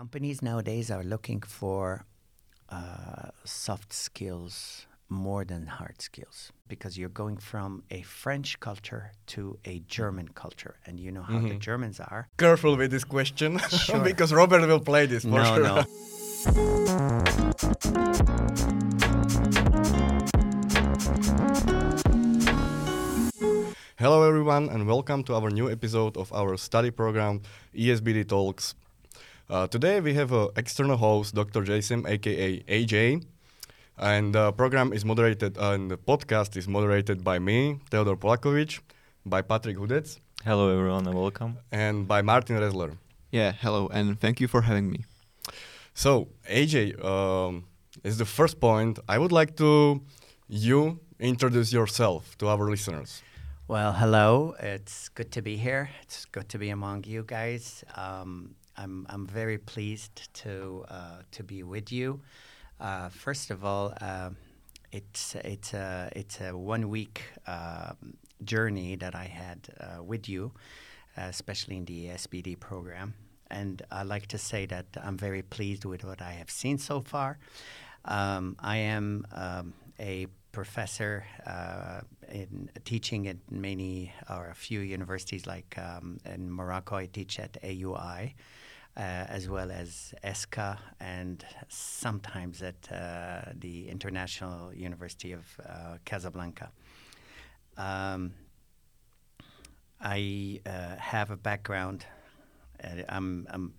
Companies nowadays are looking for uh, soft skills more than hard skills because you're going from a French culture to a German culture, and you know how the Germans are. Careful with this question Sure. because Robert will play this for no, sure. no. Hello, everyone, and welcome to our new episode of our study program, ESBD Talks. Uh, today we have an external host, Dr. Jassim, aka AJ, and the program is moderated, and the podcast is moderated by me, Theodor Polakovic, by Patrick Hudec, Hello, everyone, and welcome. and by Martin Resler. Yeah, hello, and thank you for having me. So, AJ, um, is the first point. I would like to you introduce yourself to our listeners. Well, hello. It's good to be here. It's good to be among you guys. Um, I'm I'm very pleased to uh, to be with you. Uh, first of all, um it's it's a it's a one week um journey that I had uh, with you, uh, especially in the ESBD program. And I like to say that I'm very pleased with what I have seen so far. Um, I am um, a professor uh, in teaching at many or a few universities, like um, in Morocco, I teach at AUI. Uh, as well as ESCA and sometimes at uh, the International University of uh, Casablanca. Um, I uh, have a background. Uh, I'm, I'm,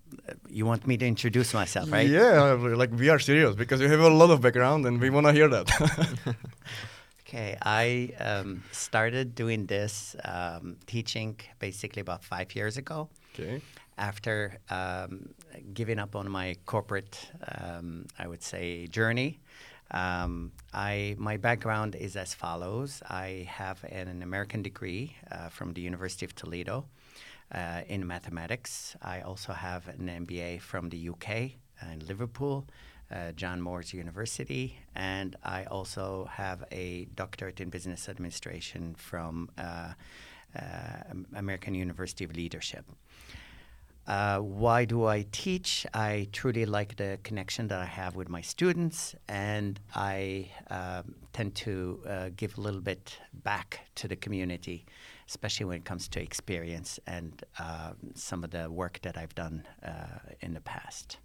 you want me to introduce myself, right? Yeah, like we are serious because you have a lot of background and we want to hear that. Okay, I um, started doing this um, teaching basically about five years ago. okay. After um, giving up on my corporate, um, I would say, journey, um, I my background is as follows. I have an American degree uh, from the University of Toledo uh, in mathematics. I also have an MBA from the UK uh, in Liverpool, uh, John Moores University, and I also have a doctorate in business administration from uh, uh, American University of Leadership. Uh, why do I teach? I truly like the connection that I have with my students, and I um, tend to uh, give a little bit back to the community, especially when it comes to experience and um some of the work that I've done uh, in the past.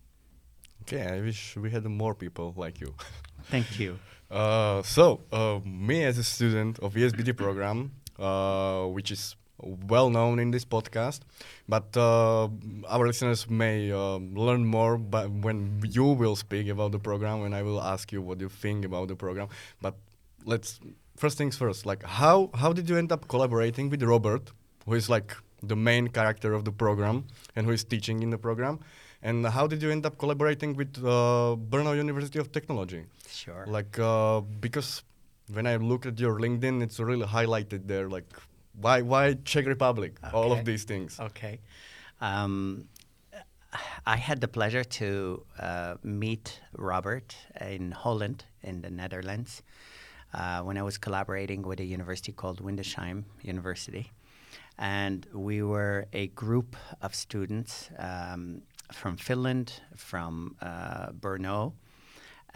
Okay, I wish we had more people like you. Thank you. Uh, so, uh, me as a student of ESBD program, uh, which is well known in this podcast, but uh, our listeners may um learn more but when you will speak about the program and I will ask you what you think about the program. But let's first things first. Like, how how did you end up collaborating with Robert, who is like the main character of the program and who is teaching in the program? And how did you end up collaborating with uh, Brno University of Technology? Sure. Like, uh, because when I look at your LinkedIn, it's really highlighted there. Like, why, why Czech Republic? All of these things. Okay. Um, I had the pleasure to uh, meet Robert in Holland, in the Netherlands, uh, when I was collaborating with a university called Windesheim University. And we were a group of students um, from Finland, from uh, Brno,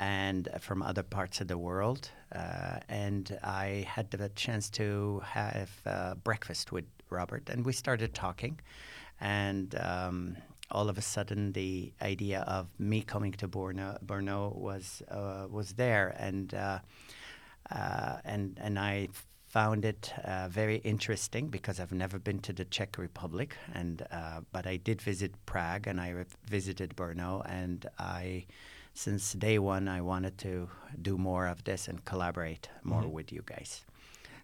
and from other parts of the world. Uh, and I had the chance to have uh, breakfast with Robert, and we started talking. And um, all of a sudden, the idea of me coming to Brno, Brno was uh, was there, and uh, uh, and and I found it uh, very interesting because I've never been to the Czech Republic, and uh, but I did visit Prague and I re- visited Brno, and I, since day one, I wanted to do more of this and collaborate more with you guys.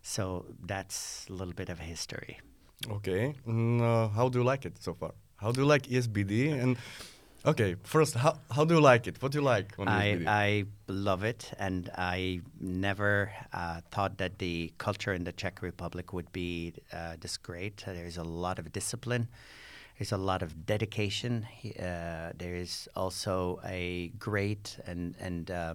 So that's a little bit of history. Okay. Mm, uh, how do you like it so far? How do you like ESBD? And okay, first, how, how do you like it? What do you like on I, ESBD? I love it, and I never uh, thought that the culture in the Czech Republic would be uh, this great. There's a lot of discipline. There's a lot of dedication. Uh, there is also a great and and uh,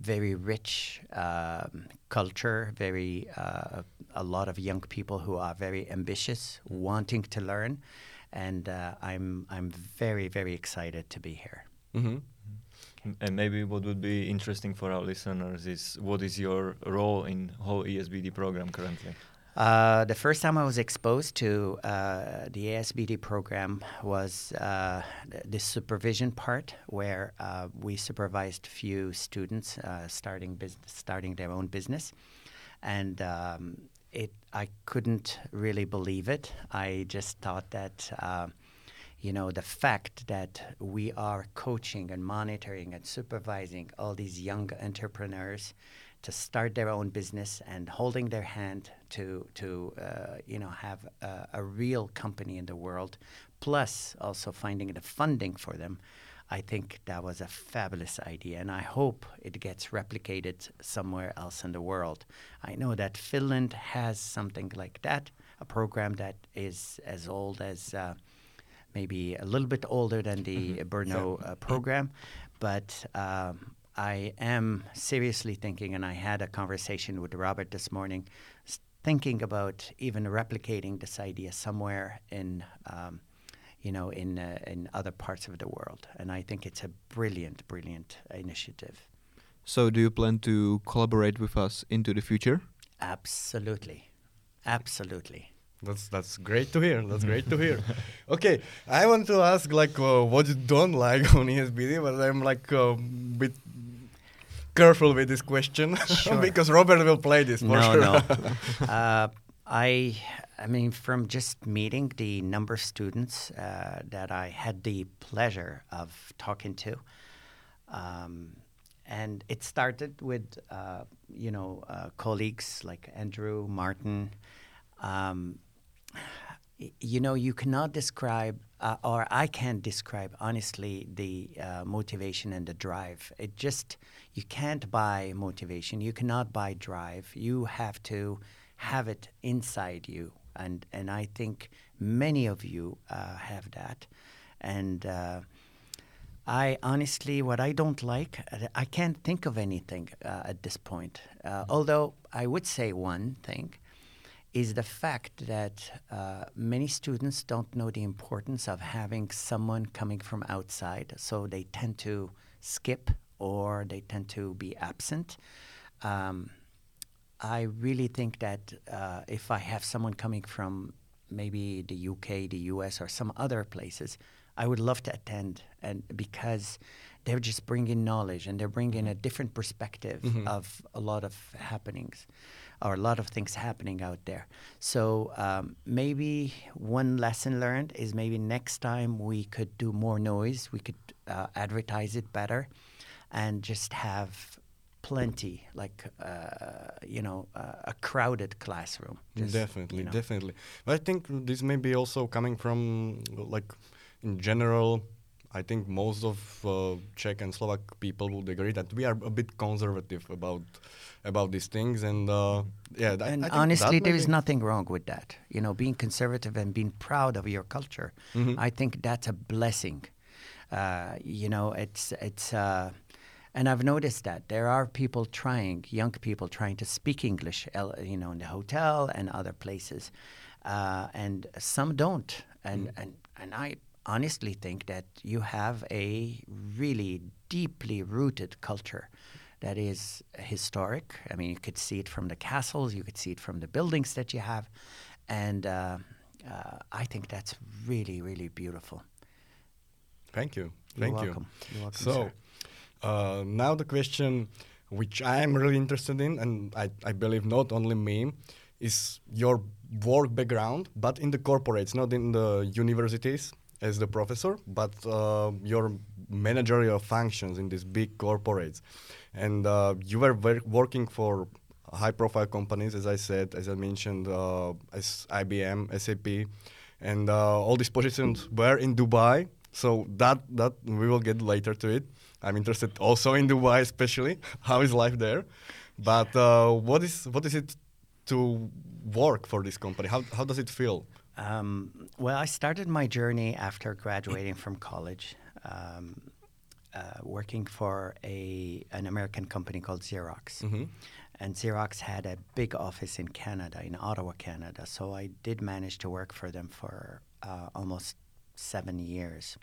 very rich um, culture. Very uh, a lot of young people who are very ambitious, wanting to learn, and uh, I'm I'm very very excited to be here. hmm And maybe what would be interesting for our listeners is what is your role in whole ESBD program currently? Uh, the first time I was exposed to uh, the ESBD program was uh, the supervision part, where uh, we supervised few students uh, starting business, starting their own business, and um, it I couldn't really believe it. I just thought that. You know, the fact that we are coaching and monitoring and supervising all these young entrepreneurs to start their own business and holding their hand to, to uh, you know, have a, a real company in the world, plus also finding the funding for them, I think that was a fabulous idea, and I hope it gets replicated somewhere else in the world. I know that Finland has something like that, a program that is as old as uh, maybe a little bit older than the Brno uh, program, but um, I am seriously thinking, and I had a conversation with Robert this morning, thinking about even replicating this idea somewhere in. Um, you know, in uh, in other parts of the world, and I think it's a brilliant, brilliant initiative. So, do you plan to collaborate with us into the future? Absolutely, absolutely. That's that's great to hear. That's great to hear. Okay, I want to ask like uh, what you don't like on ESBD, but I'm like a bit careful with this question Sure. because Robert will play this for no, sure. no. uh, I, I mean, from just meeting the number of students uh, that I had the pleasure of talking to, um, and it started with, uh, you know, uh, colleagues like Andrew, Martin. Um, y- you know, you cannot describe, uh, or I can't describe honestly, the uh, motivation and the drive. It just, you can't buy motivation. You cannot buy drive. You have to have it inside you. And, and I think many of you uh, have that. And uh, I honestly, what I don't like, uh, I can't think of anything uh, at this point. Uh, although I would say one thing is the fact that uh, many students don't know the importance of having someone coming from outside, so they tend to skip or they tend to be absent. Um, I really think that uh, if I have someone coming from maybe the UK, the US, or some other places, I would love to attend, and because they're just bringing knowledge and they're bringing a different perspective of a lot of happenings, or a lot of things happening out there. So um, maybe one lesson learned is maybe next time we could do more noise, we could uh, advertise it better, and just have plenty, like uh, you know, uh, a crowded classroom. Just, definitely, you know. definitely. But I think this may be also coming from like in general. I think most of uh, Czech and Slovak people would agree that we are a bit conservative about about these things, and uh, yeah. that- And I think honestly, there is nothing wrong with that. You know, being conservative and being proud of your culture. Mhm. I think that's a blessing. Uh, you know, it's it's. Uh, and I've noticed that there are people trying, young people trying to speak English, you know, in the hotel and other places, uh, and some don't. And and and I honestly think that you have a really deeply rooted culture that is historic. I mean, you could see it from the castles, you could see it from the buildings that you have, and uh, uh, I think that's really, really beautiful. Thank you. You're Thank you. welcome. You're welcome, So, uh, now the question which I am really interested in, and I, I believe not only me, is your work background, but in the corporates, not in the universities as the professor, but uh, your managerial functions in these big corporates. And uh, you were working for high profile companies, as I said, as I mentioned, uh, as IBM, SAP, and uh, all these positions were in Dubai. So that that we will get later to it. I'm interested also in Dubai, especially how is life there. But uh, what is what is it to work for this company? How how does it feel? Um, well, I started my journey after graduating from college, um, uh, working for a an American company called Xerox. Mhm. And Xerox had a big office in Canada, in Ottawa, Canada. So I did manage to work for them for uh, almost seven years,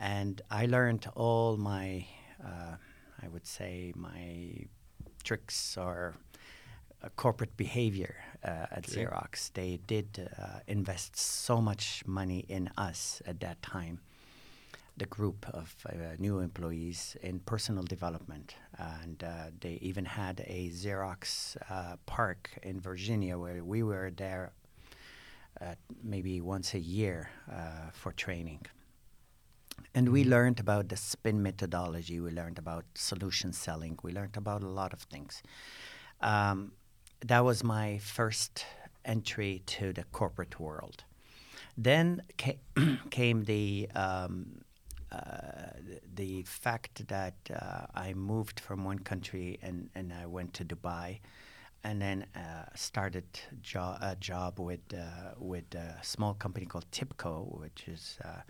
and I learned all my, uh, I would say, my tricks or corporate behavior uh, at Okay. Xerox. They did uh, invest so much money in us at that time, the group of uh, new employees in personal development. And uh, they even had a Xerox uh, park in Virginia where we were there uh, maybe once a year uh, for training. And we learned about the spin methodology. We learned about solution selling. We learned about a lot of things. Um, that was my first entry to the corporate world. Then ca- came the um, uh, the fact that uh, I moved from one country and, and I went to Dubai, and then uh, started jo- a job with uh, with a small company called TIBCO, which is uh,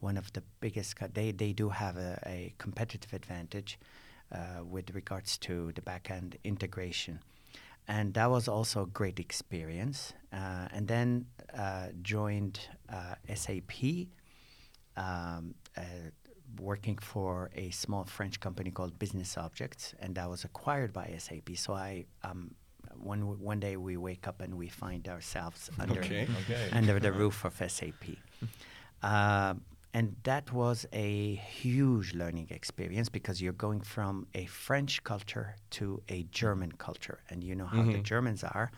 one of the biggest. Co- they they do have a, a competitive advantage uh, with regards to the back end integration, and that was also a great experience. Uh, and then uh, joined uh, SAP um, uh, working for a small French company called Business Objects, and that was acquired by SAP. So I, um, one one day we wake up and we find ourselves under Okay. Okay. under the roof of SAP. Um, and that was a huge learning experience because you're going from a French culture to a German culture, and you know how the Mhm. Germans are,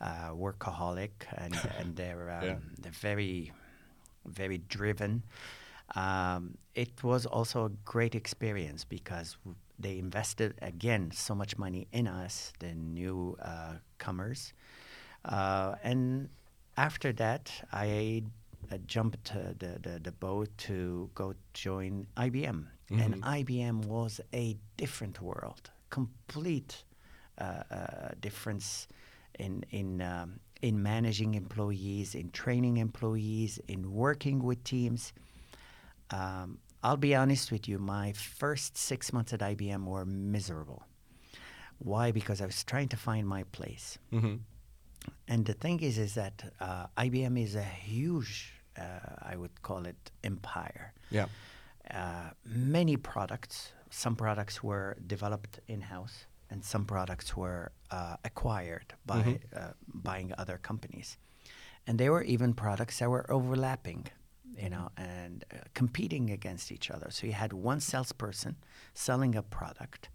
uh, workaholic, and, and they're um, Yeah. they're very, very driven. Um, it was also a great experience because w- they invested again so much money in us, the new uh, comers, uh, and after that, I uh, jumped uh, the, the the boat to go join IBM, and Mhm. IBM was a different world, complete uh, uh, difference in in um, in managing employees, in training employees, in working with teams. Um, I'll be honest with you, my first six months at IBM were miserable. Why? Because I was trying to find my place. hmm And the thing is, is that uh, IBM is a huge, I would call it, empire. Yeah. Uh, many products, some products were developed in house, and some products were uh, acquired by Mhm. uh, buying other companies. And there were even products that were overlapping, you know, and uh, competing against each other. So you had one salesperson selling a product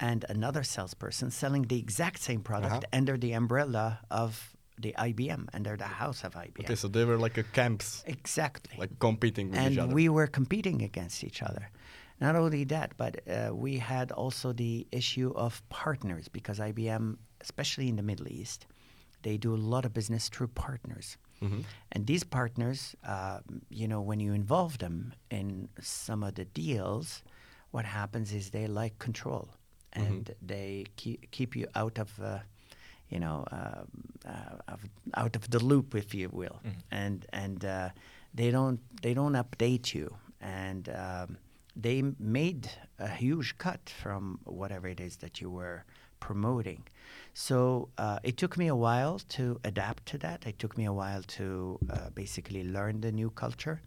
and another salesperson selling the exact same product Uh-huh. under the umbrella of the IBM, and they're the house of IBM. Okay, so they were like a camps, exactly like competing with and each other. And we were competing against each other. Not only that, but uh, we had also the issue of partners because IBM, especially in the Middle East, they do a lot of business through partners. Mhm. And these partners, uh, you know, when you involve them in some of the deals, what happens is they like control and they keep, keep you out of, uh, you know, uh, uh, of, out of the loop, if you will, and and uh, they don't they don't update you, and um, they made a huge cut from whatever it is that you were promoting. So uh, it took me a while to adapt to that. It took me a while to uh, basically learn the new culture.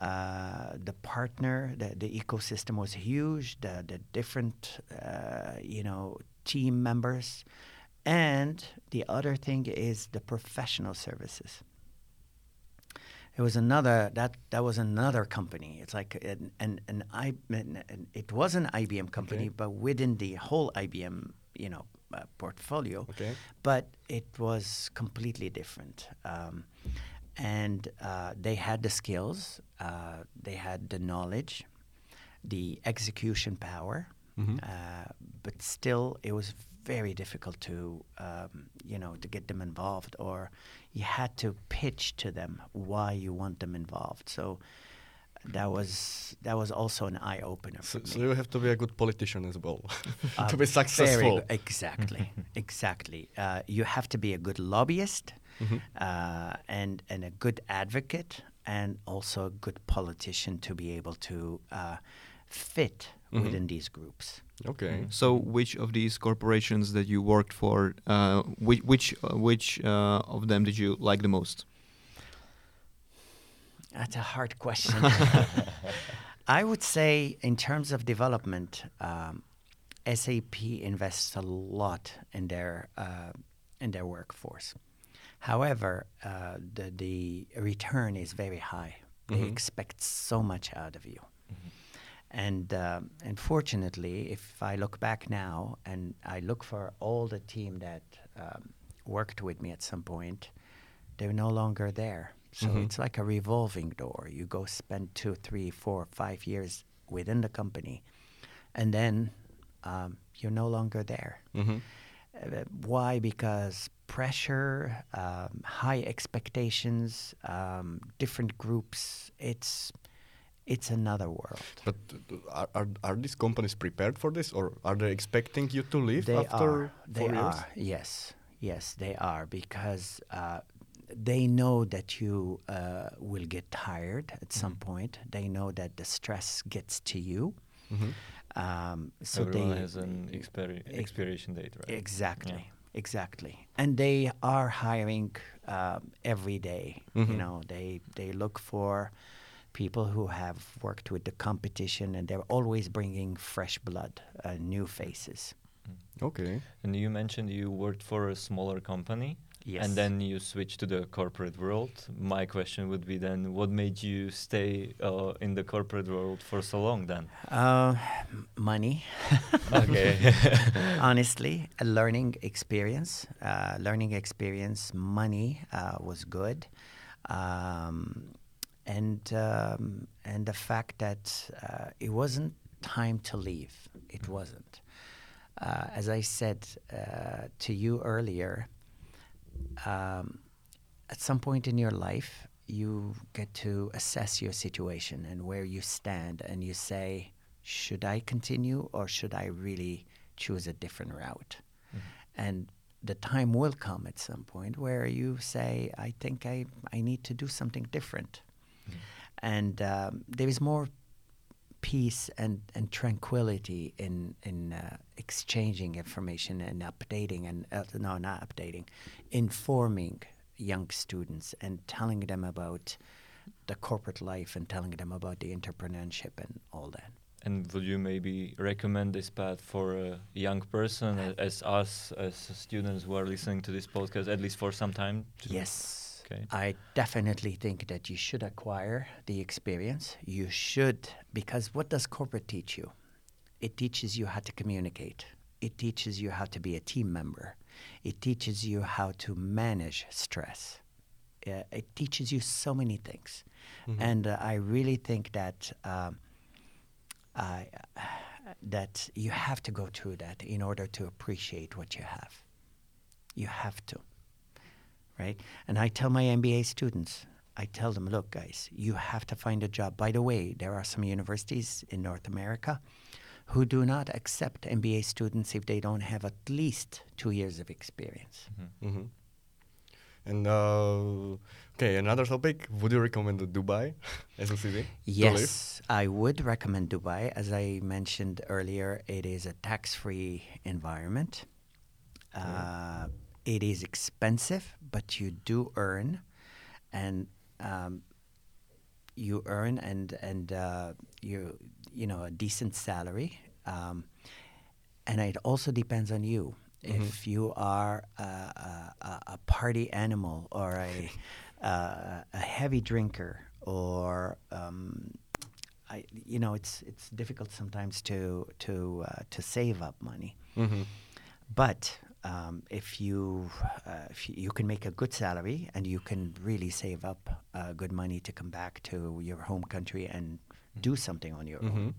Uh, the partner, the, the ecosystem was huge. The the different, uh, you know, team members, and the other thing is the professional services. It was another that that was another company. It's like an an, an I an, an- it was an IBM company, Okay. but within the whole IBM you know uh, portfolio. Okay. But it was completely different, um, and uh, they had the skills, uh, they had the knowledge, the execution power, Mhm. uh, but still it was very difficult to um, you know to get them involved or you had to pitch to them why you want them involved. So that was that was also an eye opener So, so you have to be a good politician as well Uh, to be successful. good- exactly. Exactly. Uh, you have to be a good lobbyist Mhm. uh, and and a good advocate and also a good politician to be able to uh, fit Mhm. within these groups Okay. So, which of these corporations that you worked for, uh, which which uh, which uh, of them did you like the most? That's a hard question. I would say, in terms of development, um, SAP invests a lot in their uh, in their workforce. However, uh, the the return is very high. They Mhm. expect so much out of you. And um, unfortunately, if I look back now and I look for all the team that um, worked with me at some point, they're no longer there. So Mhm. it's like a revolving door. You go spend two, three, four, five years within the company, and then um, you're no longer there. Mhm. Uh, why? Because pressure, um, high expectations, um, different groups. It's it's another world. But uh, are, are are these companies prepared for this, or are they expecting you to leave They after are. They four years? are. Yes. Yes, they are because uh, they know that you uh, will get tired at some Mm-hmm. point. They know that the stress gets to you. Mhm. Um, so Everyone they has an experi- ex- expiration date, right? Exactly. Yeah. Exactly. And they are hiring um, every day. Mhm. You know, they they look for people who have worked with the competition, and they're always bringing fresh blood, uh, new faces. Okay. And you mentioned you worked for a smaller company. Yes. And then you switched to the corporate world. My question would be then, what made you stay uh, in the corporate world for so long then? Uh, money. Okay. Honestly, a learning experience. Uh, learning experience. Money uh, was good, um, and um, and the fact that uh, it wasn't time to leave. It wasn't. Uh, as I said uh, to you earlier, um, at some point in your life, you get to assess your situation and where you stand, and you say, should I continue or should I really choose a different route? And the time will come at some point where you say, I think I, I need to do something different. And um, there is more peace and, and tranquility in in uh, exchanging information and updating and uh, no not updating informing young students and telling them about the corporate life and telling them about the entrepreneurship and all that And would you maybe recommend this path for a young person, as us, as students who are listening to this podcast, at least for some time? yes Okay. i definitely think that you should acquire the experience. You should because what does corporate teach you? It teaches you how to communicate. It teaches you how to be a team member. It teaches you how to manage stress. Uh, it teaches you so many things. And uh, i really think that um, I, that you have to go through that in order to appreciate what you have. You have to right and i tell my mba students i tell them look guys you have to find a job by the way there are some universities in north america who do not accept mba students if they don't have at least two years of experience hmm And uh, okay, another topic. Would you recommend Dubai as a city? Yes, I would recommend Dubai. As I mentioned earlier, it is a tax free environment. Uh, it is expensive, but you do earn, and um, you earn and and uh, you you know a decent salary, um, and it also depends on you. If you are a, a, a- a party animal or a uh, a heavy drinker or um, I, you know, it's it's difficult sometimes to to uh, to save up money. Mhm. But um, if you uh, if you, can make a good salary and you can really save up uh, good money to come back to your home country and do something on your own.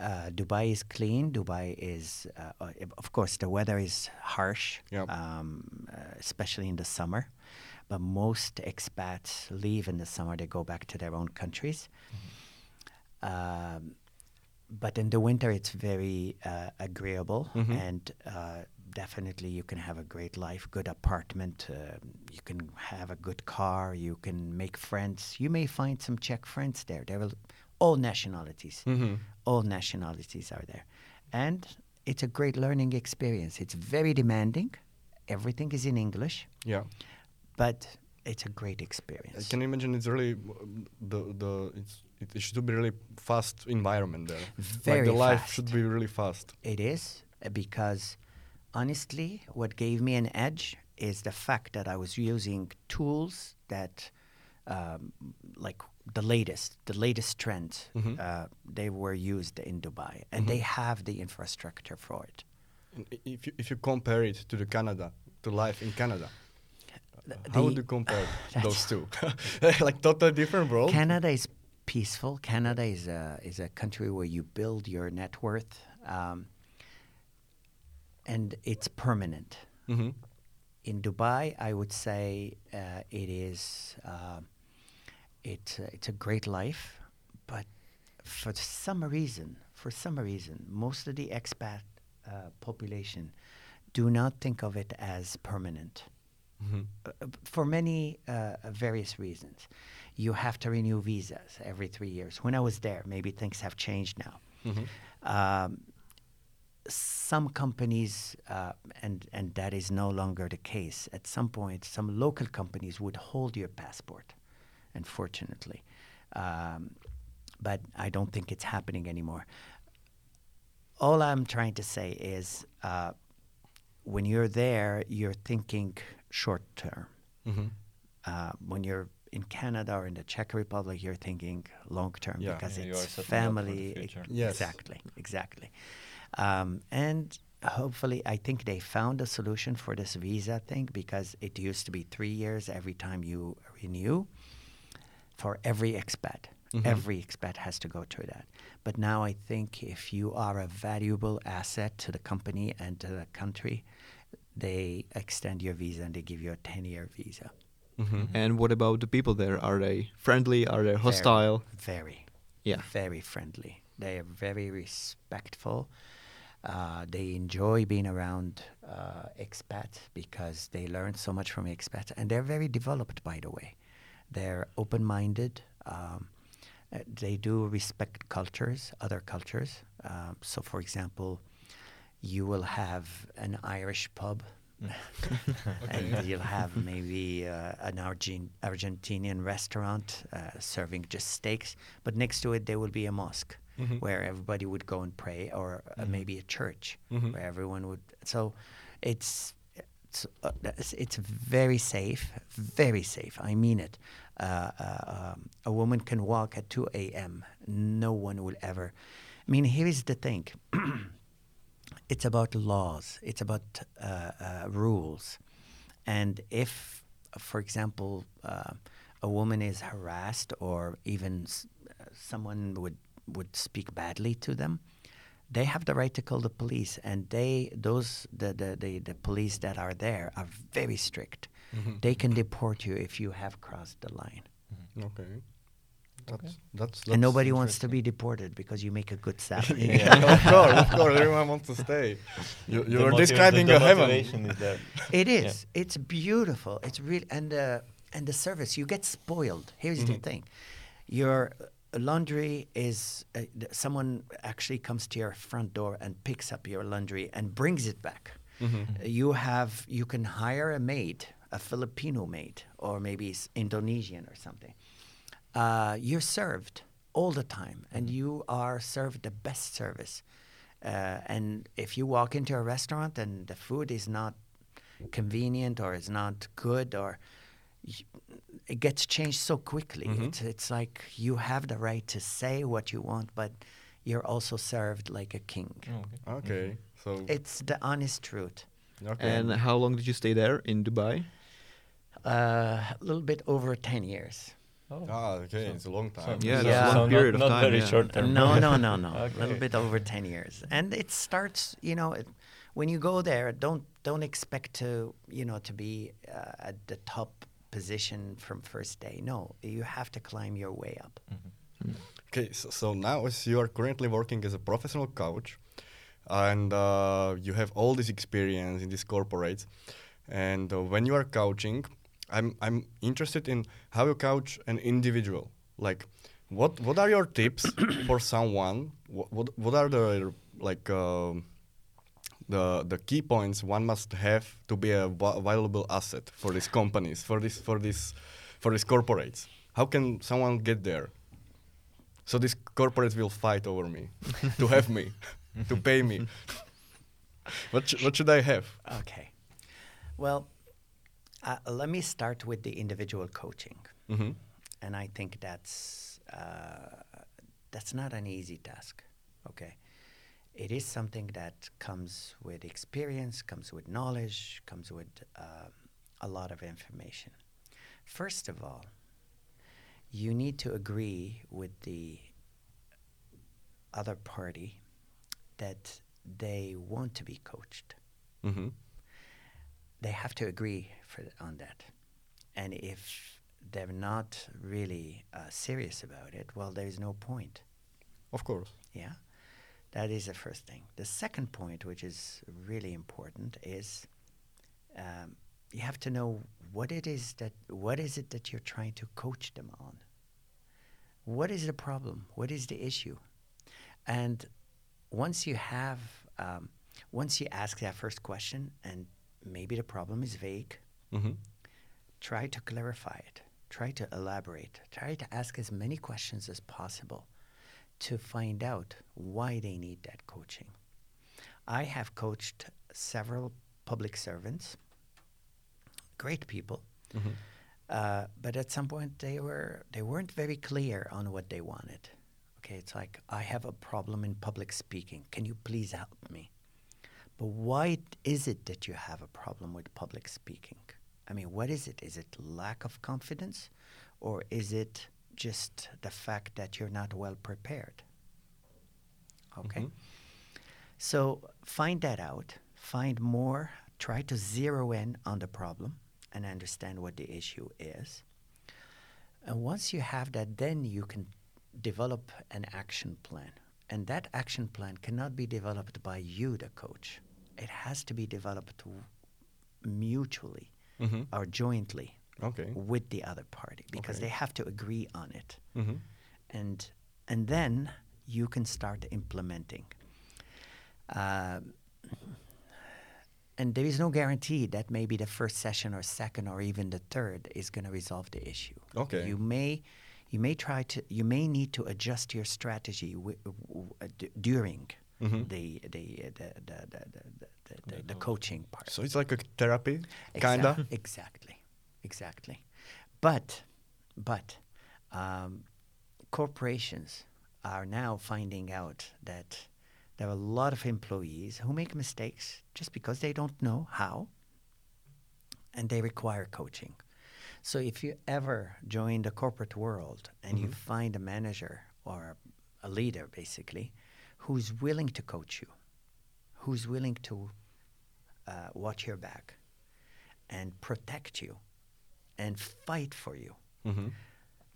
Uh, Dubai is clean. Dubai is, uh, uh, of course, the weather is harsh, Yep. um, uh, especially in the summer. But most expats leave in the summer; they go back to their own countries. Um, but in the winter, it's very uh, agreeable, Mhm. and uh, definitely you can have a great life, good apartment. Uh, you can have a good car. You can make friends. You may find some Czech friends there. There will all nationalities. Mhm. All nationalities are there, and it's a great learning experience. It's very demanding. Everything is in English, Yeah. but it's a great I experience. can imagine it's really um, the the it's, it, it should be really fast environment there. Very like the life fast. should be really fast. It is uh, because honestly, what gave me an edge is the fact that I was using tools that, um, like the latest, the latest trends, Mhm. uh, they were used in Dubai, and they have the infrastructure for it. If you, if you compare it to the Canada, to life in Canada, The- how would you compare those two? like totally different world. Canada is peaceful. Canada is a is a country where you build your net worth, um, and it's permanent. hmm in Dubai, I would say uh, it is uh, it's a, it's a great life, but for some reason, for some reason, most of the expat uh, population do not think of it as permanent. hmm Uh, uh, for many uh, various reasons, you have to renew visas every three years. When I was there, maybe things have changed now hmm um, some companies, uh, and and that is no longer the case. At some point, some local companies would hold your passport, unfortunately, um, but I don't think it's happening anymore. All I'm trying to say is, uh, when you're there, you're thinking short term. hmm Uh, when you're in Canada or in the Czech Republic, you're thinking long term Yeah. because Yeah, it's setting up for the family. future. Yes. Exactly, exactly. Um, and hopefully, I think they found a solution for this visa thing because it used to be three years every time you renew for every expat. Mhm. Every expat has to go through that. But now I think if you are a valuable asset to the company and to the country, they extend your visa and they give you a 10 year visa. hmm And what about the people there? Are they friendly? Are they hostile? Very, very, Yeah. very friendly. They are very respectful. Uh, they enjoy being around uh, expats because they learn so much from expats, and they're very developed. By the way, they're open-minded. Um, uh, they do respect cultures, other cultures. Um, so, for example, you will have an Irish pub, and you'll have maybe uh, an Argent- Argentinian restaurant uh, serving just steaks, but next to it there will be a mosque Mhm. where everybody would go and pray, or uh, maybe a church Mhm. where everyone would. So, it's. It's, uh, it's it's very safe, very safe. I mean it. Uh, uh, um, a woman can walk at 2 a.m. No one will ever. I mean, here is the thing it's about laws, it's about uh, uh, rules. And if, for example, a woman is harassed or even s- someone would, would speak badly to them, they have the right to call the police. And they, those, the, the, the, the police that are there are very strict. Mhm. They can deport you if you have crossed the line. Okay. That's, that's, that's and nobody wants to be deported because you make a good salary. Yeah. of course, of course, everyone wants to stay. You, you're motiva- describing the, a the heaven. motivation is there. It Yeah. It's beautiful. It's real, and uh, and the service you get spoiled. Here's the Mhm. thing: your uh, laundry is uh, someone actually comes to your front door and picks up your laundry and brings it back. Mhm. You have you can hire a maid, a Filipino maid, or maybe Indonesian or something. Uh, you're served all the time, and you are served the best service. Uh, and if you walk into a restaurant and the food is not convenient or is not good or it gets changed so quickly. Mhm. It's, it's like you have the right to say what you want, but you're also served like a king. Oh, okay. Okay, so It's the honest truth. okay. And how long did you stay there in Dubai? Uh, a little bit over 10 years. Oh. ah, okay, So- it's a long so- time. Yeah, that's a so long not- period of not time, very yeah. short term. No, no, no, no. A little bit over 10 years. And it starts, you know, it, when you go there, don't don't expect to, you know, to be uh, at the top position from first day. No, you have to climb your way up. Okay, so, so now as you are currently working as a professional coach, and uh, you have all this experience in these corporates, and uh, when you are coaching, I'm I'm interested in how you coach an individual. Like, what what are your tips for someone? What what, what are the like um, the the key points one must have to be a valuable asset for these companies, for this for this for these corporates. How can someone get there? So these corporates will fight over me to have me, to pay me. what sh- what should I have? Okay. Well, uh, let me start with the individual coaching, hmm and I think that's uh, that's not an easy task. Okay, it is something that comes with experience, comes with knowledge, comes with um a lot of information. First of all, you need to agree with the other party that they want to be coached. hmm they have to agree for th- on that. And if they're not really uh, serious about it, well, there is no point. Of course. Yeah, that is the first thing. The second point, which is really important, is um, you have to know what it is that what is it that you're trying to coach them on. What is the problem? What is the issue? And once you have, um, once you ask that first question, and maybe the problem is vague, hmm try to clarify it, try to elaborate, try to ask as many questions as possible to find out why they need that coaching. I have coached several public servants, great people, hmm uh, but at some point they were they weren't very clear on what they wanted. Okay, it's like I have a problem in public speaking. Can you please help me? But why is it that you have a problem with public speaking? I mean, what is it? Is it lack of confidence, or is it just the fact that you're not well prepared? Okay. Mhm. So find that out, find more, try to zero in on the problem and understand what the issue is. And once you have that, then you can develop an action plan. And that action plan cannot be developed by you, the coach. It has to be developed w- mutually hmm or jointly Okay. with the other party because Okay. they have to agree on it hmm and and then you can start implementing. Um, and there is no guarantee that maybe the first session or second or even the third is going to resolve the issue. Okay. You may you may try to you may need to adjust your strategy w- w- uh, d- during Mhm. the, the, the, the, the, the, the, the, The the coaching part. So it's like a therapy, kinda. Exactly, exactly. But, but, um, corporations are now finding out that there are a lot of employees who make mistakes just because they don't know how, and they require coaching. So if you ever join the corporate world and you Mhm. find a manager or a leader, basically, who's willing to coach you, who's willing to uh, watch your back and protect you and fight for you, hmm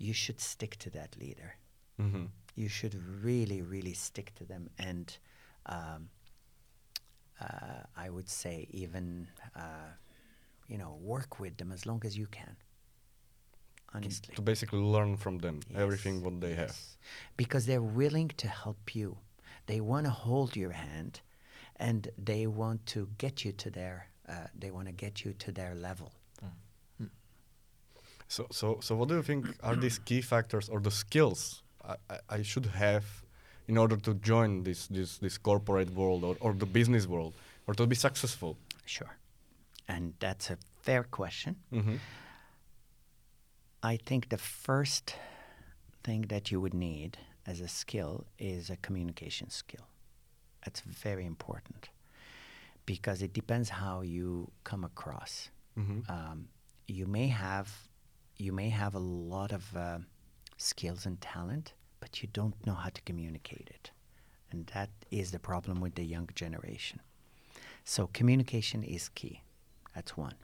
you should stick to that leader. hmm You should really, really stick to them and um, uh, I would say even, uh, you know, work with them as long as you can. Honestly. To basically learn from them everything what they have. Because they're willing to help you. They want to hold your hand and they want to get you to their uh, they want to get you to their level. So, so, so, what do you think are these key factors or the skills I, I, I should have in order to join this this this corporate world or, or the business world or to be successful? Sure. And that's a fair question. hmm I think the first thing that you would need as a skill is a communication skill. That's very important because it depends how you come across. hmm Um, you may have you may have a lot of uh, skills and talent, but you don't know how to communicate it, and that is the problem with the young generation. So communication is key. That's one.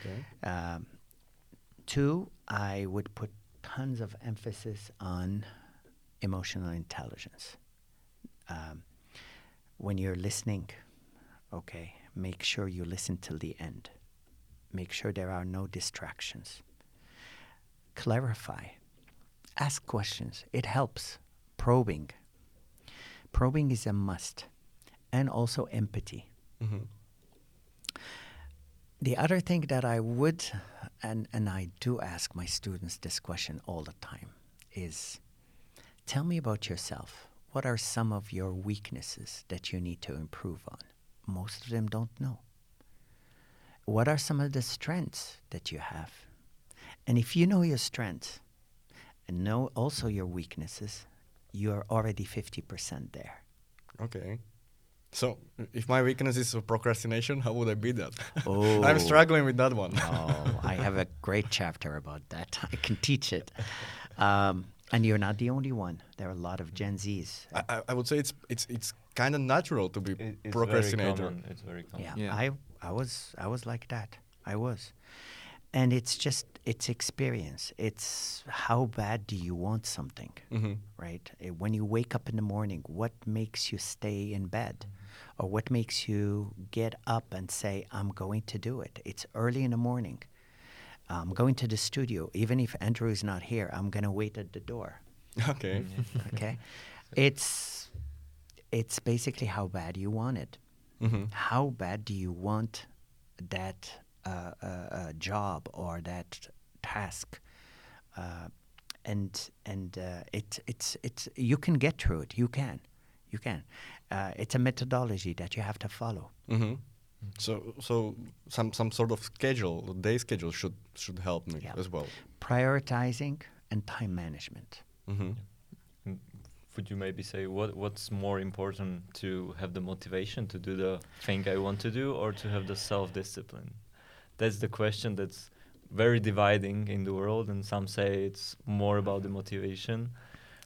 Okay. Um, two, I would put tons of emphasis on emotional intelligence. Um, when you're listening, okay, make sure you listen till the end. Make sure there are no distractions. Clarify. Ask questions. It helps. Probing. Probing is a must. And also empathy. Mhm. The other thing that I would, and, and I do ask my students this question all the time, is tell me about yourself. What are some of your weaknesses that you need to improve on? Most of them don't know. What are some of the strengths that you have? And if you know your strengths and know also your weaknesses, you are already 50% there. Okay. So, if my weakness is procrastination, how would I beat that? Oh. I'm struggling with that one. Oh, I have a great chapter about that. I can teach it. Um, and you're not the only one. There are a lot of Gen Zs. I, I- I would say it's it's it's kind of natural to be It- it's very procrastinator. common. It's very common. Yeah, Yeah. I I was I was like that. I was. And it's just it's experience. It's how bad do you want something? hmm Right? Eh, When you wake up in the morning, what makes you stay in bed? Or what makes you get up and say, I'm going to do it? It's early in the morning. I'm going to the studio. Even if Andrew is not here, I'm going to wait at the door. Okay. Okay? it's it's basically how bad you want it. hmm How bad do you want that uh, uh, uh, job or that task? Uh, and and uh, it's it's it's you can get through it. You can, you can. Uh, it's a methodology that you have to follow. hmm So so some some sort of schedule, day schedule should should help me Yeah. as well. Prioritizing and time management. hmm Mm, Would you maybe say what what's more important to have the motivation to do the thing I want to do or to have the self discipline? That's the question that's very dividing in the world and some say it's more about the motivation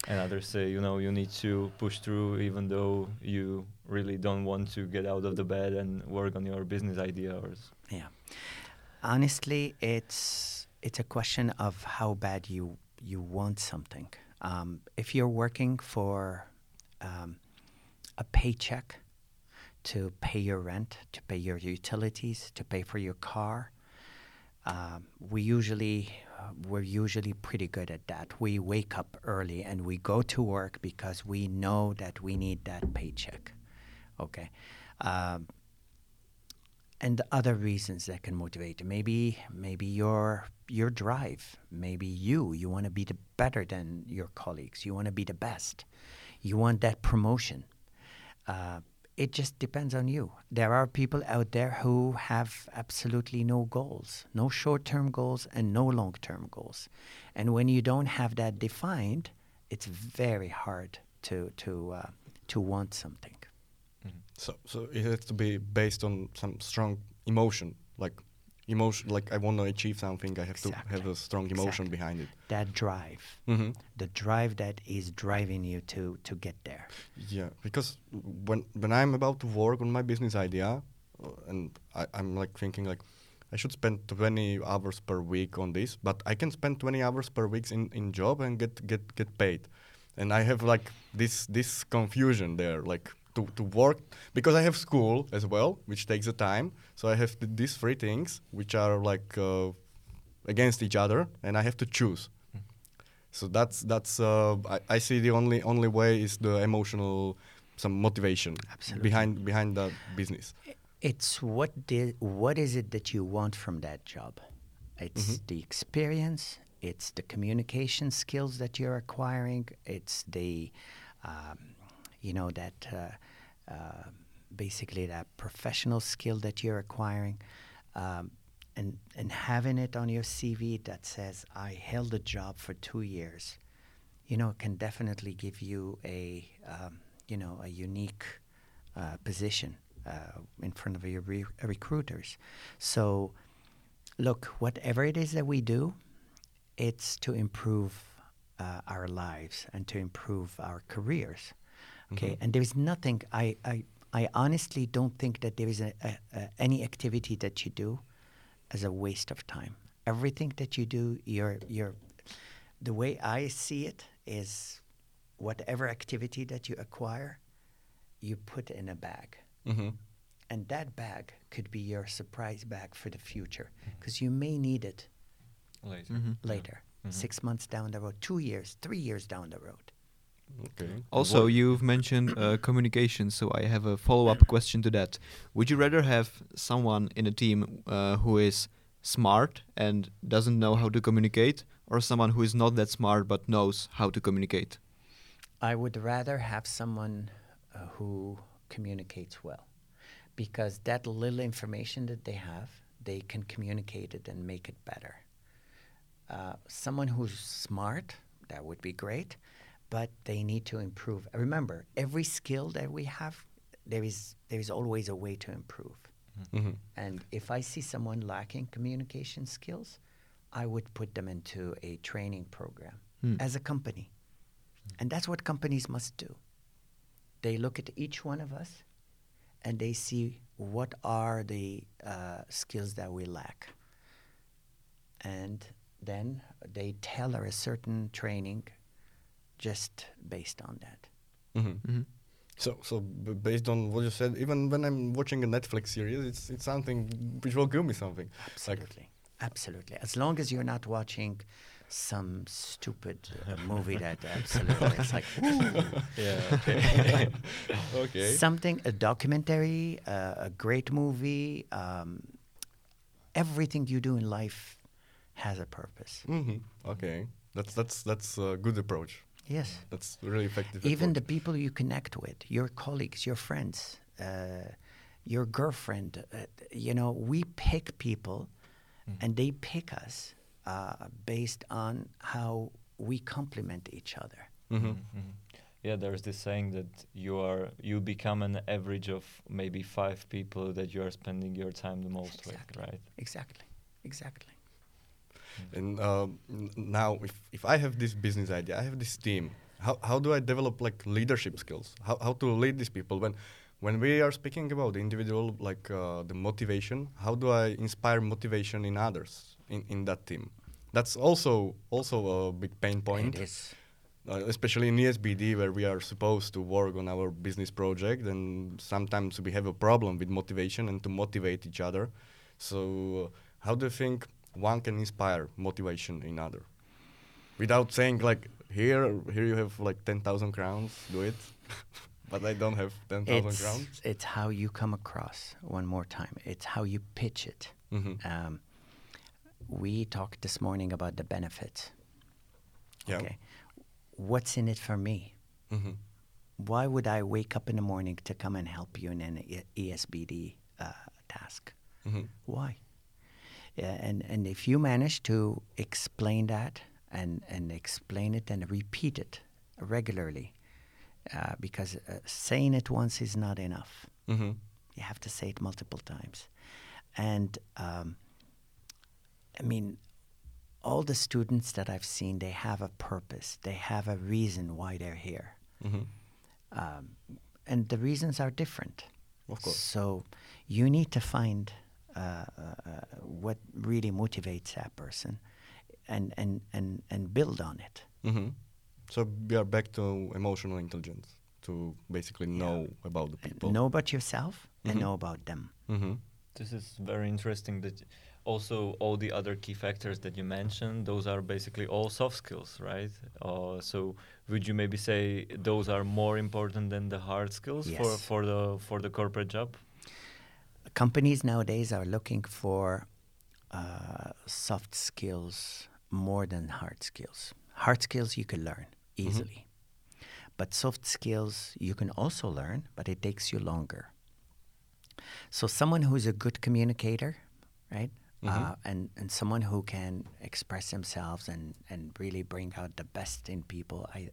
and others say you know you need to push through even though you really don't want to get out of the bed and work on your business idea or Yeah. Honestly, it's it's a question of how bad you you want something. Um, if you're working for um, a paycheck to pay your rent, to pay your utilities, to pay for your car, um, we usually uh, we're usually pretty good at that. We wake up early and we go to work because we know that we need that paycheck. Okay. Um, and other reasons that can motivate maybe maybe your your drive maybe you you want to be the better than your colleagues you want to be the best you want that promotion uh, it just depends on you. There are people out there who have absolutely no goals no short-term goals and no long-term goals. And when you don't have that defined it's very hard to to uh, to want something. So so it has to be based on some strong emotion, like emotion. Like I want to achieve something, I have to have a strong emotion Exactly. behind it. that drive hmm the drive that is driving you to to get there. Yeah, because when when I'm about to work on my business idea, uh, and I, I'm like thinking like I should spend 20 hours per week on this, but I can spend 20 hours per week in, in job and get get get paid, and I have like this this confusion there, like to, to work because I have school as well, which takes the time. So I have th- these three things which are like uh, against each other, and I have to choose. So that's that's uh, I, I see the only only way is the emotional some motivation Absolutely. behind behind that business. It's what di- what is it that you want from that job? It's Mhm. the experience. It's the communication skills that you're acquiring. It's the, um, you know, that uh, uh, basically that professional skill that you're acquiring, um, and and having it on your CV that says I held a job for two years, you know, can definitely give you a um, you know a unique uh, position uh, in front of your re- recruiters. So, look, whatever it is that we do, it's to improve uh, our lives and to improve our careers. Okay, Mhm. and there's nothing. I, I I honestly don't think that there is a, a, a, any activity that you do as a waste of time. Everything that you do, you're you're. The way I see it is, whatever activity that you acquire, you put in a bag. hmm And that bag could be your surprise bag for the future because you may need it later. Mhm. later, Mhm. six months down the road, two years, three years down the road. Okay. Also, What- you've mentioned uh, communication, so I have a follow-up question to that. Would you rather have someone in a team uh, who is smart and doesn't know how to communicate, or someone who is not that smart but knows how to communicate? I would rather have someone uh, who communicates well because that little information that they have, they can communicate it and make it better. Uh, someone who's smart, that would be great, but they need to improve. Remember, every skill that we have, there is, there is always a way to improve. Mhm. And if I see someone lacking communication skills, I would put them into a training program Hmm. as a company. And that's what companies must do. They look at each one of us and they see what are the uh, skills that we lack. And then they tailor a certain training just based on that. Mhm. Mhm. So, so b- based on what you said, even when I'm watching a Netflix series, it's it's something which will give me something. Absolutely. Absolutely. As long as you're not watching some stupid uh, movie that absolutely it's like woo. Yeah. Okay. okay. something a documentary uh, a great movie um, everything you do in life has a purpose hmm Okay. That's that's that's a good approach. Yes That's really effective. even the people you connect with your colleagues your friends uh, your girlfriend uh, you know we pick people and they pick us uh, based on how we complement each other Mhm. Mhm. Yeah, there's this saying that you are you become an average of maybe five people that you are spending your time the most Exactly. with, right? exactly exactly And um, now, if, if I have this business idea, I have this team. How, how do I develop like leadership skills? How, how to lead these people? When when we are speaking about the individual, like uh, the motivation, how do I inspire motivation in others in, in that team? That's also also a big pain point. it is uh, especially in ESBD where we are supposed to work on our business project and sometimes we have a problem with motivation and to motivate each other so uh, how do you think one can inspire motivation in other. Without saying like here here you have like 10,000 crowns do it. But I don't have 10,000 it's, crowns. it's how you come across one more time. It's how you pitch it. Mhm. um, we talked this morning about the benefits. Yeah. okay. What's in it for me? Mhm. why would i wake up in the morning to come and help you in an E- esbd uh, task? Mhm. why yeah, and and if you manage to explain that and and explain it and repeat it regularly uh, because uh, saying it once is not enough Mhm. you have to say it multiple times. And um, I mean, all the students that I've seen, they have a purpose, they have a reason why they're here. Mhm. Um, and the reasons are different. Of course. So you need to find what really motivates that person and, and, and, and build on it. Mhm. so we are back to emotional intelligence to basically know about the people Know about yourself Mhm. and know about them. Mhm. This is very interesting that also all the other key factors that you mentioned, those are basically all soft skills, right? Uh, so would you maybe say those are more important than the hard skills for, for the for the corporate job? Companies nowadays are looking for uh, soft skills more than hard skills. Hard skills you can learn easily, but soft skills you can also learn, but it takes you longer. So, someone who's a good communicator, right? Uh, and, and someone who can express themselves and, and really bring out the best in people, I,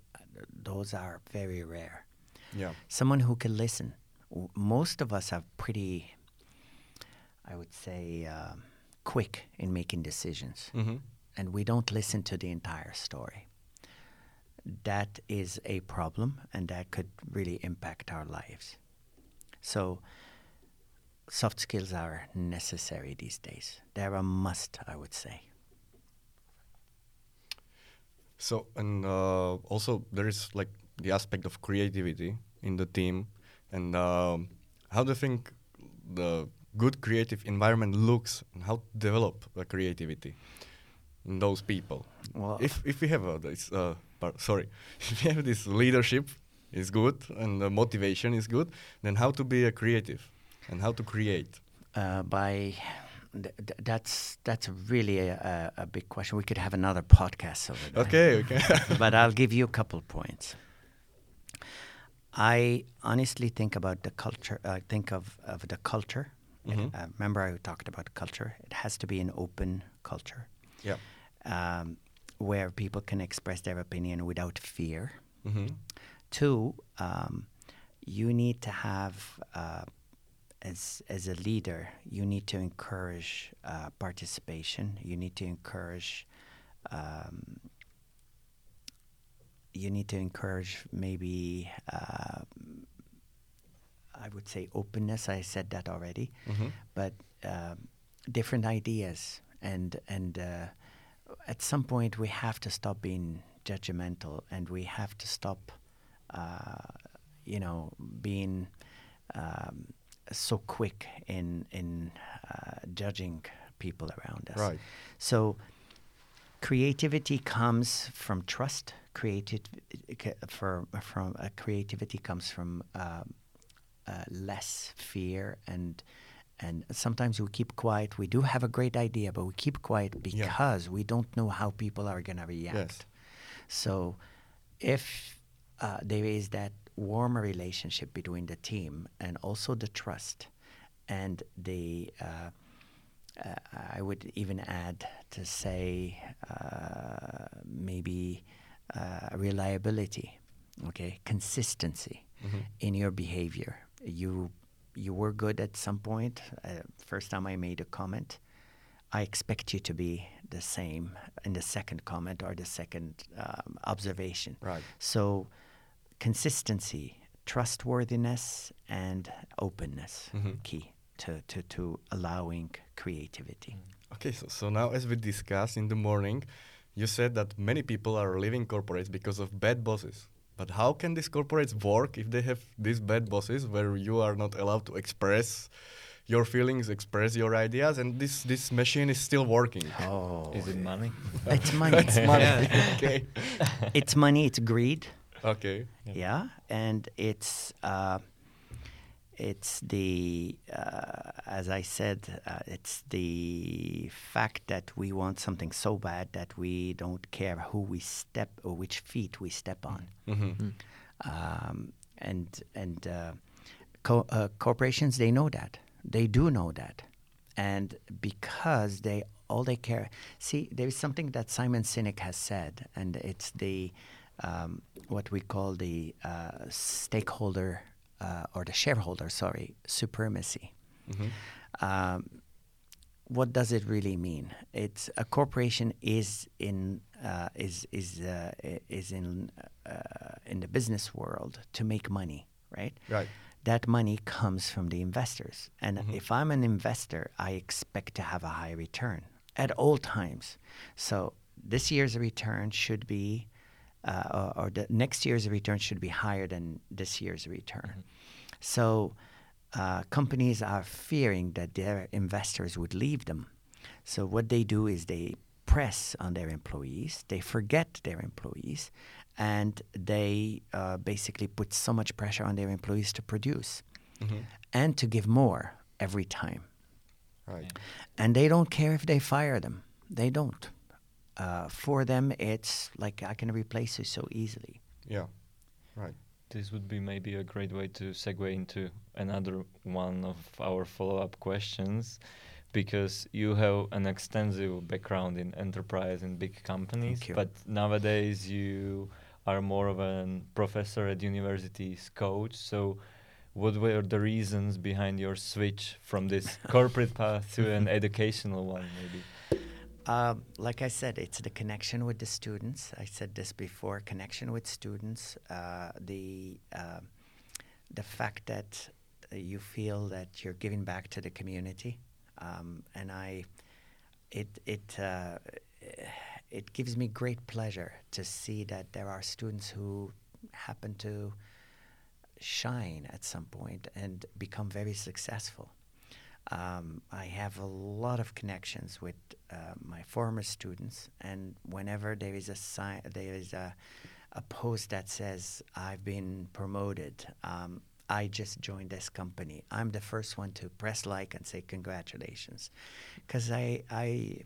those are very rare yeah someone who can listen. W- Most of us are pretty, I would say, uh, quick in making decisions, Mhm. and we don't listen to the entire story. That is a problem, and that could really impact our lives. So, soft skills are necessary these days. They're a must, I would say. So and uh, also there is like the aspect of creativity in the team, and um, how do you think the good creative environment looks, and how to develop the creativity in those people? Well, if if we have uh, this uh, sorry, if you have this leadership is good and the motivation is good, then how to be a creative and how to create? Uh, by th- th- that's that's really a, a, a big question. We could have another podcast over that. Okay, okay. but I'll give you a couple points. I honestly think about the culture. I think of, of the culture. It- Mhm. uh, remember, I talked about culture. It has to be an open culture yeah. um, where people can express their opinion without fear. hmm Two, um, you need to have, uh, as as a leader, you need to encourage uh, participation. You need to encourage. Um, you need to encourage maybe. Uh, I would say openness. I said that already, hmm but um, different ideas and and uh, at some point we have to stop being judgmental and we have to stop uh, you know being um, so quick in in uh, judging people around us Right. so creativity comes from trust creative for from uh, creativity comes from um, uh, less fear and and sometimes we keep quiet. We do have a great idea, but we keep quiet Yeah. because we don't know how people are going to react. Yes. So, if uh, there is that warmer relationship between the team and also the trust and the, uh, uh, I would even add to say uh, maybe uh, reliability, okay, consistency Mhm. in your behavior. You you were good at some point. Uh, first time I made a comment, I expect you to be the same in the second comment or the second um, observation. Right. So, consistency, trustworthiness, and openness Mhm. key to, to, to allowing creativity. Okay, so, so now as we discussed in the morning, you said that many people are leaving corporates because of bad bosses. But how can these corporates work if they have these bad bosses where you are not allowed to express your feelings, express your ideas, and this, this machine is still working? Oh, Is it money? it's money. it's money. Okay. it's money. It's greed. Okay. yeah and it's uh, it's the uh, as i said uh, it's the fact that we want something so bad that we don't care who we step or which feet we step on. Hmm um, and and uh, co- uh, corporations they know that. They do know that. And because they all they care see there is something that simon sinek has said and it's the um, what we call the uh, stakeholder uh, or the shareholder sorry supremacy hmm um, what does it really mean? It's a corporation is in uh, is is uh, is in uh, in the business world to make money, right? Right. That money comes from the investors, and Mhm. if I'm an investor, I expect to have a high return at all times. So this year's return should be, uh, or, or the next year's return should be higher than this year's return. So uh, companies are fearing that their investors would leave them. So what they do is they press on their employees, they forget their employees, and they uh, basically put so much pressure on their employees to produce hmm and to give more every time. Right. And they don't care if they fire them. They don't. Uh, for them, it's like I can replace you so easily. Yeah. Right. This would be maybe a great way to segue into another one of our follow-up questions, because you have an extensive background in enterprise and big companies, but nowadays you are more of a professor at universities, coach. So, what were the reasons behind your switch from this corporate path to an educational one, maybe? Um, like I said, it's the connection with the students. I said this before: connection with students. Uh, the um the fact that uh, you feel that you're giving back to the community, um, and I, it it uh, it gives me great pleasure to see that there are students who happen to shine at some point and become very successful. Um, I have a lot of connections with uh, my former students, and whenever there is a sign, there is a, a post that says I've been promoted. Um, I just joined this company. I'm the first one to press like and say congratulations, because I, I,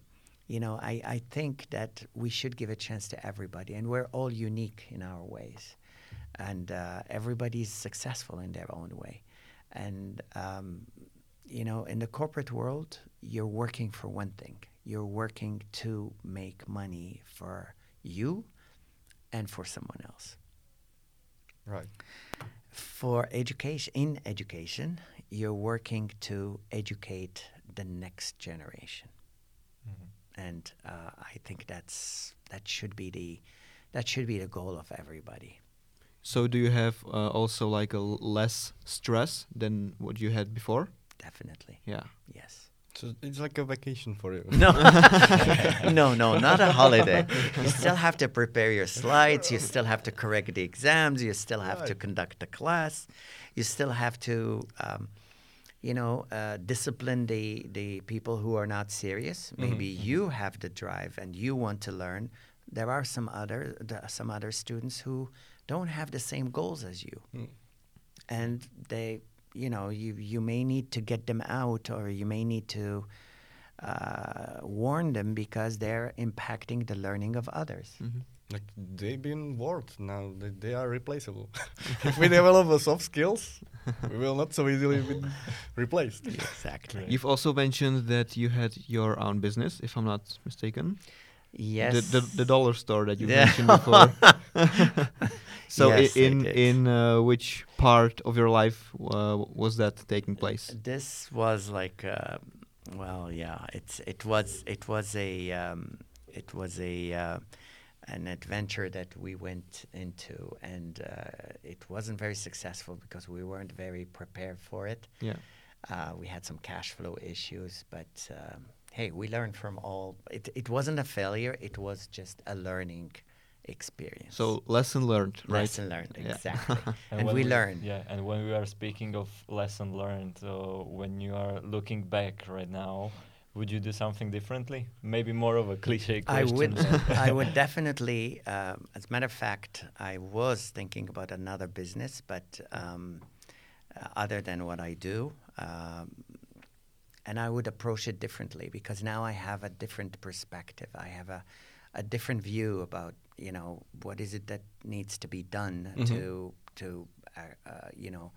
you know, I, I think that we should give a chance to everybody, and we're all unique in our ways, and uh, everybody's successful in their own way, and um, you know, in the corporate world, you're working for one thing. You're working to make money for you and for someone else. Right. For education, in education, you're working to educate the next generation, and uh, I think that's that should be the that should be the goal of everybody. So do you have uh, also like a less stress than what you had before? Definitely, Yeah. yes. So it's like a vacation for you. No, no, no, not a holiday. You still have to prepare your slides. You still have to correct the exams. You still have to conduct the class. You still have to, um, you know, uh, discipline the the people who are not serious. Maybe you have the drive and you want to learn. There are some other the, some other students who don't have the same goals as you Mm. and they you know you you may need to get them out or you may need to uh, warn them because they're impacting the learning of others hmm Like they've been warped now. They, they are replaceable. if we develop the soft skills, we will not so easily be replaced. exactly Right. You've also mentioned that you had your own business, if I'm not mistaken. Yes The, the, the dollar store that you Yeah. mentioned before. so Yes, in in uh, which part of your life uh, was that taking place? this was like uh, well yeah it's it was it was a um, it was a uh, an adventure that we went into and uh, it wasn't very successful because we weren't very prepared for it Yeah. Uh, we had some cash flow issues, but um, hey, we learned from all. It, it wasn't a failure; it was just a learning experience. So lesson learned, right? lesson learned Yeah. exactly, and, when we learned. Yeah, and when we are speaking of lesson learned, so when you are looking back right now, would you do something differently? Maybe more of a cliche question. I question. would, I would definitely. Um, as a matter of fact, I was thinking about another business, but um, uh, other than what I do, um, and I would approach it differently because now I have a different perspective. I have a, a different view about you know what is it that needs to be done Mhm. to to uh, uh, you know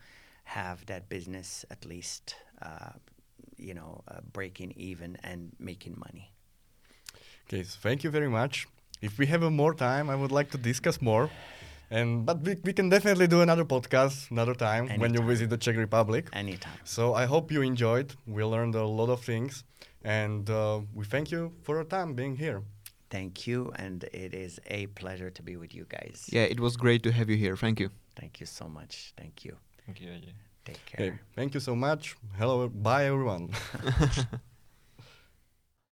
have that business at least uh, you know uh, breaking even and making money. Okay, so thank you very much. If we have more time, I would like to discuss more. And but we, we can definitely do another podcast another time when you visit the Czech Republic. Anytime. So I hope you enjoyed. We learned a lot of things, and uh, we thank you for your time being here. Thank you, and it is a pleasure to be with you guys. Yeah, it was great to have you here. Thank you. Thank you so much. Thank you. Thank you, AJ. Take care. Okay, thank you so much. Hello, bye everyone.